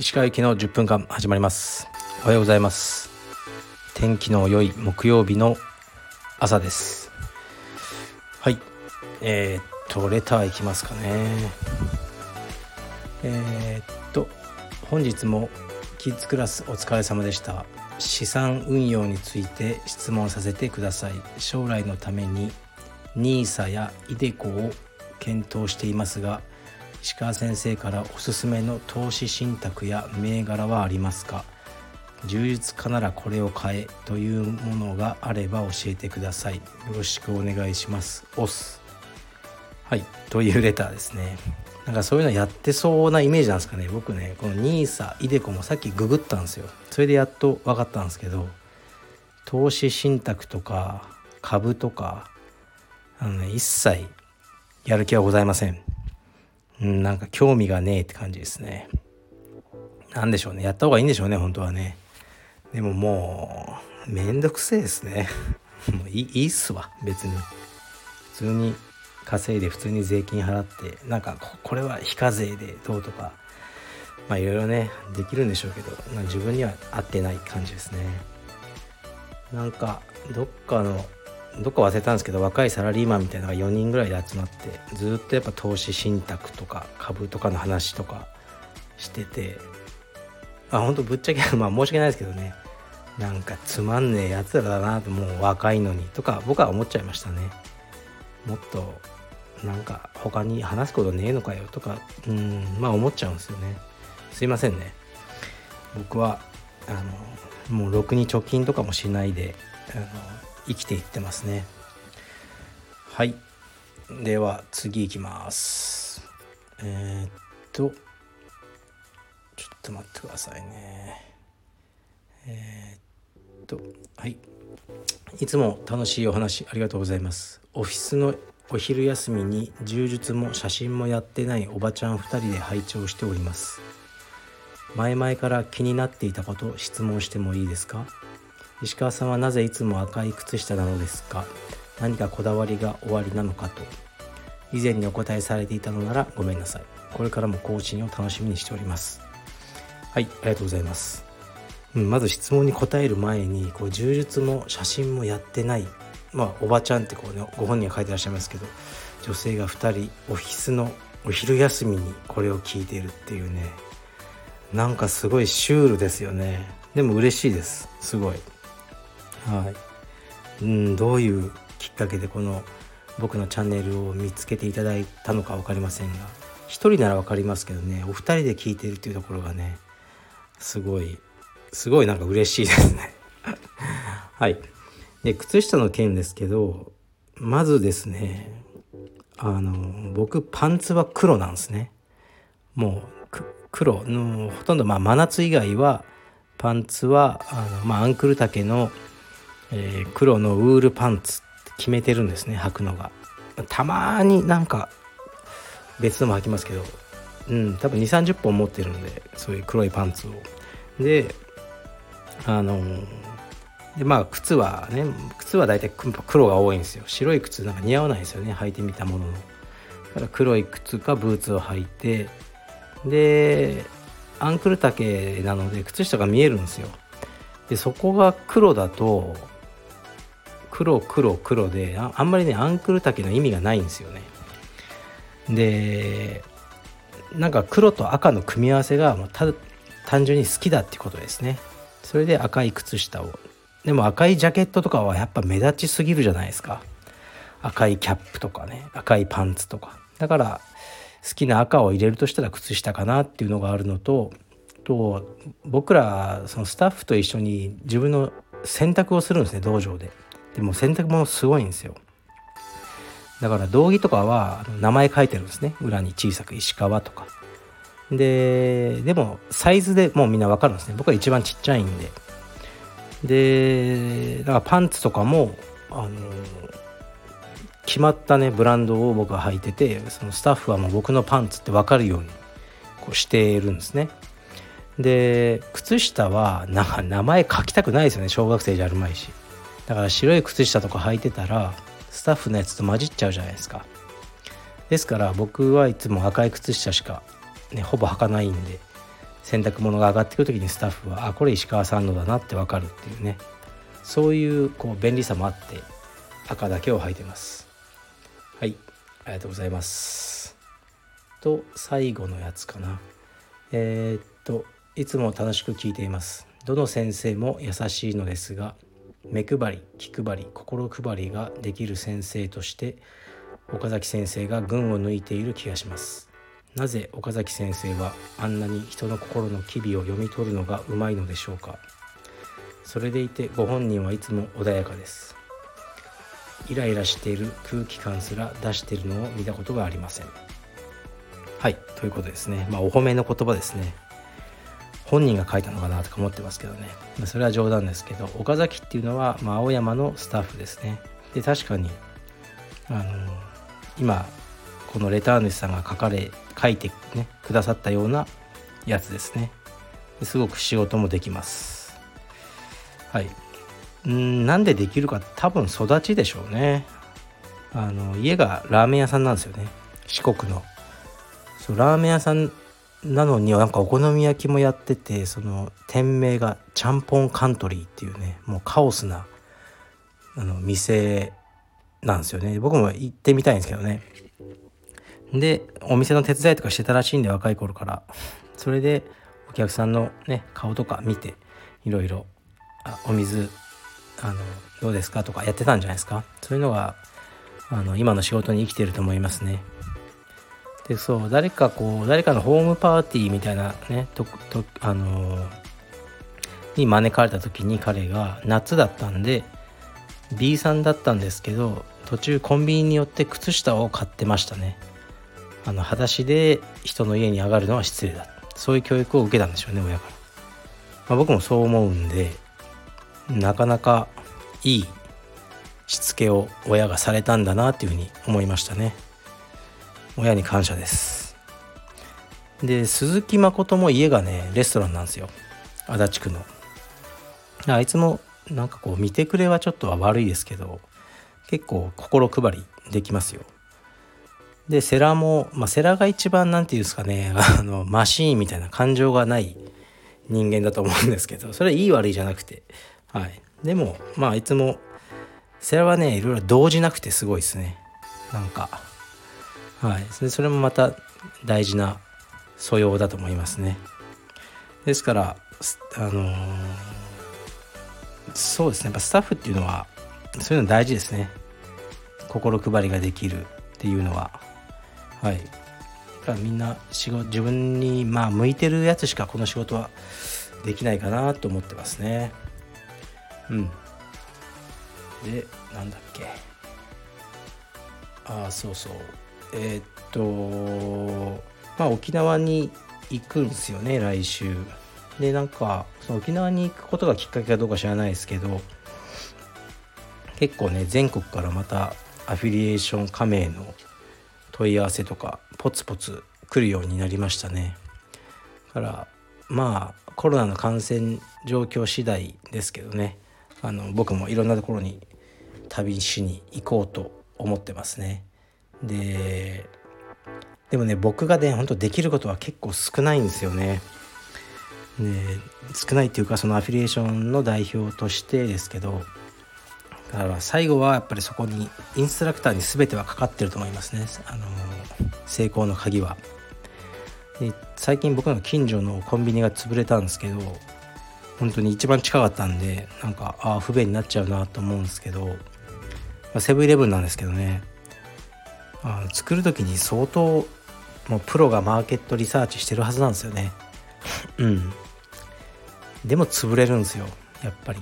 石川行きの10分間始まります。おはようございます。天気の良い木曜日の朝です。はい。えー、っとレターいきますかね。えー、っと本日もキッズクラスお疲れ様でした。資産運用について質問させてください。将来のために NISA や iDeCo を検討していますが石川先生からおすすめの投資信託や銘柄はありますか？充実家ならこれを買えというものがあれば教えてください。よろしくお願いします。オスはい。というレターですね。なんかそういうのやってそうなイメージなんですかね。僕ねこの NISA、iDeCo もさっきググったんですよ。それでやっと分かったんですけど投資信託とか株とかあのね一切やる気はございませんうん、なんか興味がねえって感じですね。なんでしょうね。やった方がいいんでしょうね、本当はね。でももう、めんどくせえですね。もういいっすわ、別に。普通に稼いで普通に税金払って、なんかこれは非課税でどうとか、まあいろいろね、できるんでしょうけど、まあ、自分には合ってない感じですね。なんか、どっかのどっか忘れたんですけど若いサラリーマンみたいなのが4人ぐらいで集まってずっとやっぱ投資信託とか株とかの話とかしててあ本当ぶっちゃけ まあ申し訳ないですけどねなんかつまんねえやつらだなともう若いのにとか僕は思っちゃいましたね。もっとなんか他に話すことねえのかよとかうんまあ思っちゃうんですよね。すいませんね。僕はあのもうろくに貯金とかもしないであの生きていってますね。はい。では次いきます。えー、っとちょっと待ってくださいね。えー、っとはい。いつも楽しいお話ありがとうございます。オフィスのお昼休みに柔術も写真もやってないおばちゃん2人で拝聴しております。前々から気になっていたこと質問してもいいですか？石川さんはなぜいつも赤い靴下なのですか？何かこだわりがおありなのかと。以前にお答えされていたのならごめんなさい。これからも更新を楽しみにしております。はいありがとうございます、うん、まず質問に答える前にこう柔術も写真もやってないまあおばちゃんってこうねご本人が書いてらっしゃいますけど女性が2人オフィスのお昼休みにこれを聞いているっていうね。なんかすごいシュールですよね。でも嬉しいです。すごい。はい、うん、どういうきっかけでこの僕のチャンネルを見つけていただいたのか分かりませんが一人なら分かりますけどねお二人で聞いてるっていうところがねすごいすごいなんか嬉しいですね。はい。で靴下の件ですけどまずですねあの僕パンツは黒なんですね。もう黒のほとんどまあ真夏以外はパンツはあの、まあ、アンクル丈のえー、黒のウールパンツって決めてるんですね履くのが。たまになんか別のも履きますけど。うん多分2 3 0本持ってるんでそういう黒いパンツを。であのでまあ靴はね靴は大体黒が多いんですよ。白い靴なんか似合わないですよね履いてみたものの。だから黒い靴かブーツを履いて。でアンクル丈なので靴下が見えるんですよ。でそこが黒だと黒黒黒でああんまりねアンクル丈の意味がないんですよね。でなんか黒と赤の組み合わせがもう単純に好きだってことですね。それで赤い靴下を。でも赤いジャケットとかはやっぱ目立ちすぎるじゃないですか。赤いキャップとかね赤いパンツとか。だから好きな赤を入れるとしたら靴下かなっていうのがあるのとと僕らそのスタッフと一緒に自分の洗濯をするんですね道場で。でも洗濯物すごいんですよ。だから道着とかは名前書いてるんですね。裏に小さく石川とか。ででもサイズでもうみんな分かるんですね。僕は一番ちっちゃいんで。でだからパンツとかもあの決まったねブランドを僕は履いててそのスタッフはもう僕のパンツって分かるようにこうしているんですね。で靴下はなんか名前書きたくないですよね。小学生じゃあるまいし。だから白い靴下とか履いてたらスタッフのやつと混じっちゃうじゃないですか。ですから僕はいつも赤い靴下しか、ね、ほぼ履かないんで洗濯物が上がってくる時にスタッフはあこれ石川さんのだなって分かるっていうね。そういうこう便利さもあって赤だけを履いてます。はい。ありがとうございます。と最後のやつかな。えー、っといつも楽しく聞いています。どの先生も優しいのですが目配り気配り心配りができる先生として岡崎先生が群を抜いている気がします。なぜ岡崎先生はあんなに人の心の機微を読み取るのがうまいのでしょうか。それでいてご本人はいつも穏やかです。イライラしている空気感すら出しているのを見たことがありません。はいということですね。まあお褒めの言葉ですね。本人が書いたのかなとか思ってますけどね、それは冗談ですけど岡崎っていうのは、まあ、青山のスタッフですね。で確かにあの今このレター主さんが書かれ書いてねくださったようなやつですね。すごく仕事もできます。はい。んなんでできるか多分育ちでしょうね。あの家がラーメン屋さんなんですよね。四国の。そうラーメン屋さんなのになんかお好み焼きもやっててその店名がちゃんぽんカントリーっていうねもうカオスなあの店なんですよね。僕も行ってみたいんですけどね。でお店の手伝いとかしてたらしいんで若い頃から。それでお客さんのね顔とか見ていろいろお水あのどうですかとかやってたんじゃないですか。そういうのがあの今の仕事に生きてると思いますね。でそう誰かこう誰かのホームパーティーみたいなねととあのー、に招かれた時に彼が夏だったんで B さんだったんですけど途中コンビニによって靴下を買ってましたね。あの裸足で人の家に上がるのは失礼だ。そういう教育を受けたんでしょうね親から、まあ、僕もそう思うんでなかなかいいしつけを親がされたんだなっていうふうに思いましたね。親に感謝です。で鈴木誠も家がねレストランなんですよ。足立区の。あいつもなんかこう見てくれはちょっとは悪いですけど結構心配りできますよ。でセラも、まあ、セラが一番何て言うんですかね あのマシーンみたいな感情がない人間だと思うんですけどそれはいい悪いじゃなくて。はい。でもまあいつもセラはねいろいろ動じなくてすごいですね。なんか。はい。それもまた大事な素養だと思いますね。ですからあのー、そうですね。やっぱスタッフっていうのはそういうの大事ですね。心配りができるっていうのは。はい。だからみんな仕事自分にまあ向いてるやつしかこの仕事はできないかなと思ってますね。うん。でなんだっけ。ああそうそう。えー、っとまあ沖縄に行くんですよね来週。でなんかその沖縄に行くことがきっかけかどうか知らないですけど結構ね全国からまたアフィリエーション加盟の問い合わせとかポツポツ来るようになりましたね。だからまあコロナの感染状況次第ですけどねあの僕もいろんなところに旅しに行こうと思ってますね。ででもね僕がねほんとできることは結構少ないんですよね。で少ないっていうかそのアフィリエーションの代表としてですけどだから最後はやっぱりそこにインストラクターに全てはかかってると思いますね。あの成功の鍵は。で最近僕の近所のコンビニが潰れたんですけど本当に一番近かったんでなんかああ不便になっちゃうなと思うんですけど、まあ、セブンイレブンなんですけどね。あ作る時に相当もうプロがマーケットリサーチしてるはずなんですよね。うん。でも潰れるんですよやっぱり。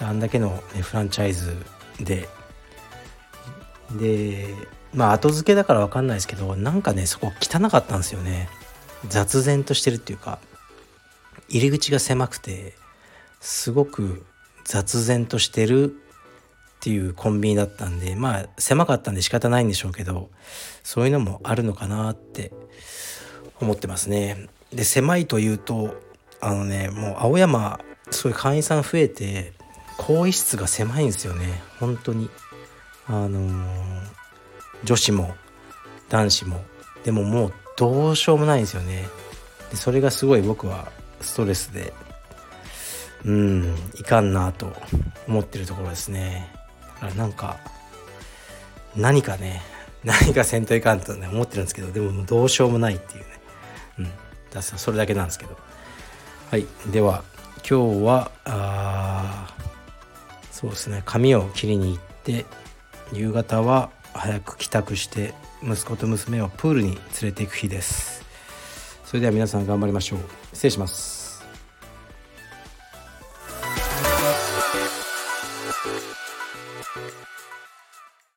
あんだけの、ね、フランチャイズで。でまあ後付けだから分かんないですけどなんかねそこ汚かったんですよね。雑然としてるっていうか。入り口が狭くてすごく雑然としてるっていうコンビニだったんでまあ狭かったんで仕方ないんでしょうけどそういうのもあるのかなって思ってますね。で狭いというとあのねもう青山すごい会員さん増えて更衣室が狭いんですよね。本当に。あのー、女子も男子も。でももうどうしようもないんですよね。でそれがすごい僕はストレスでうんいかんなと思ってるところですね。なんか何かね 何かせんといかんとね思ってるんですけどでもどうしようもないっていうね。うん。だそれだけなんですけど。はい。では今日はあそうですね。髪を切りに行って夕方は早く帰宅して息子と娘をプールに連れて行く日です。それでは皆さん頑張りましょう。失礼します。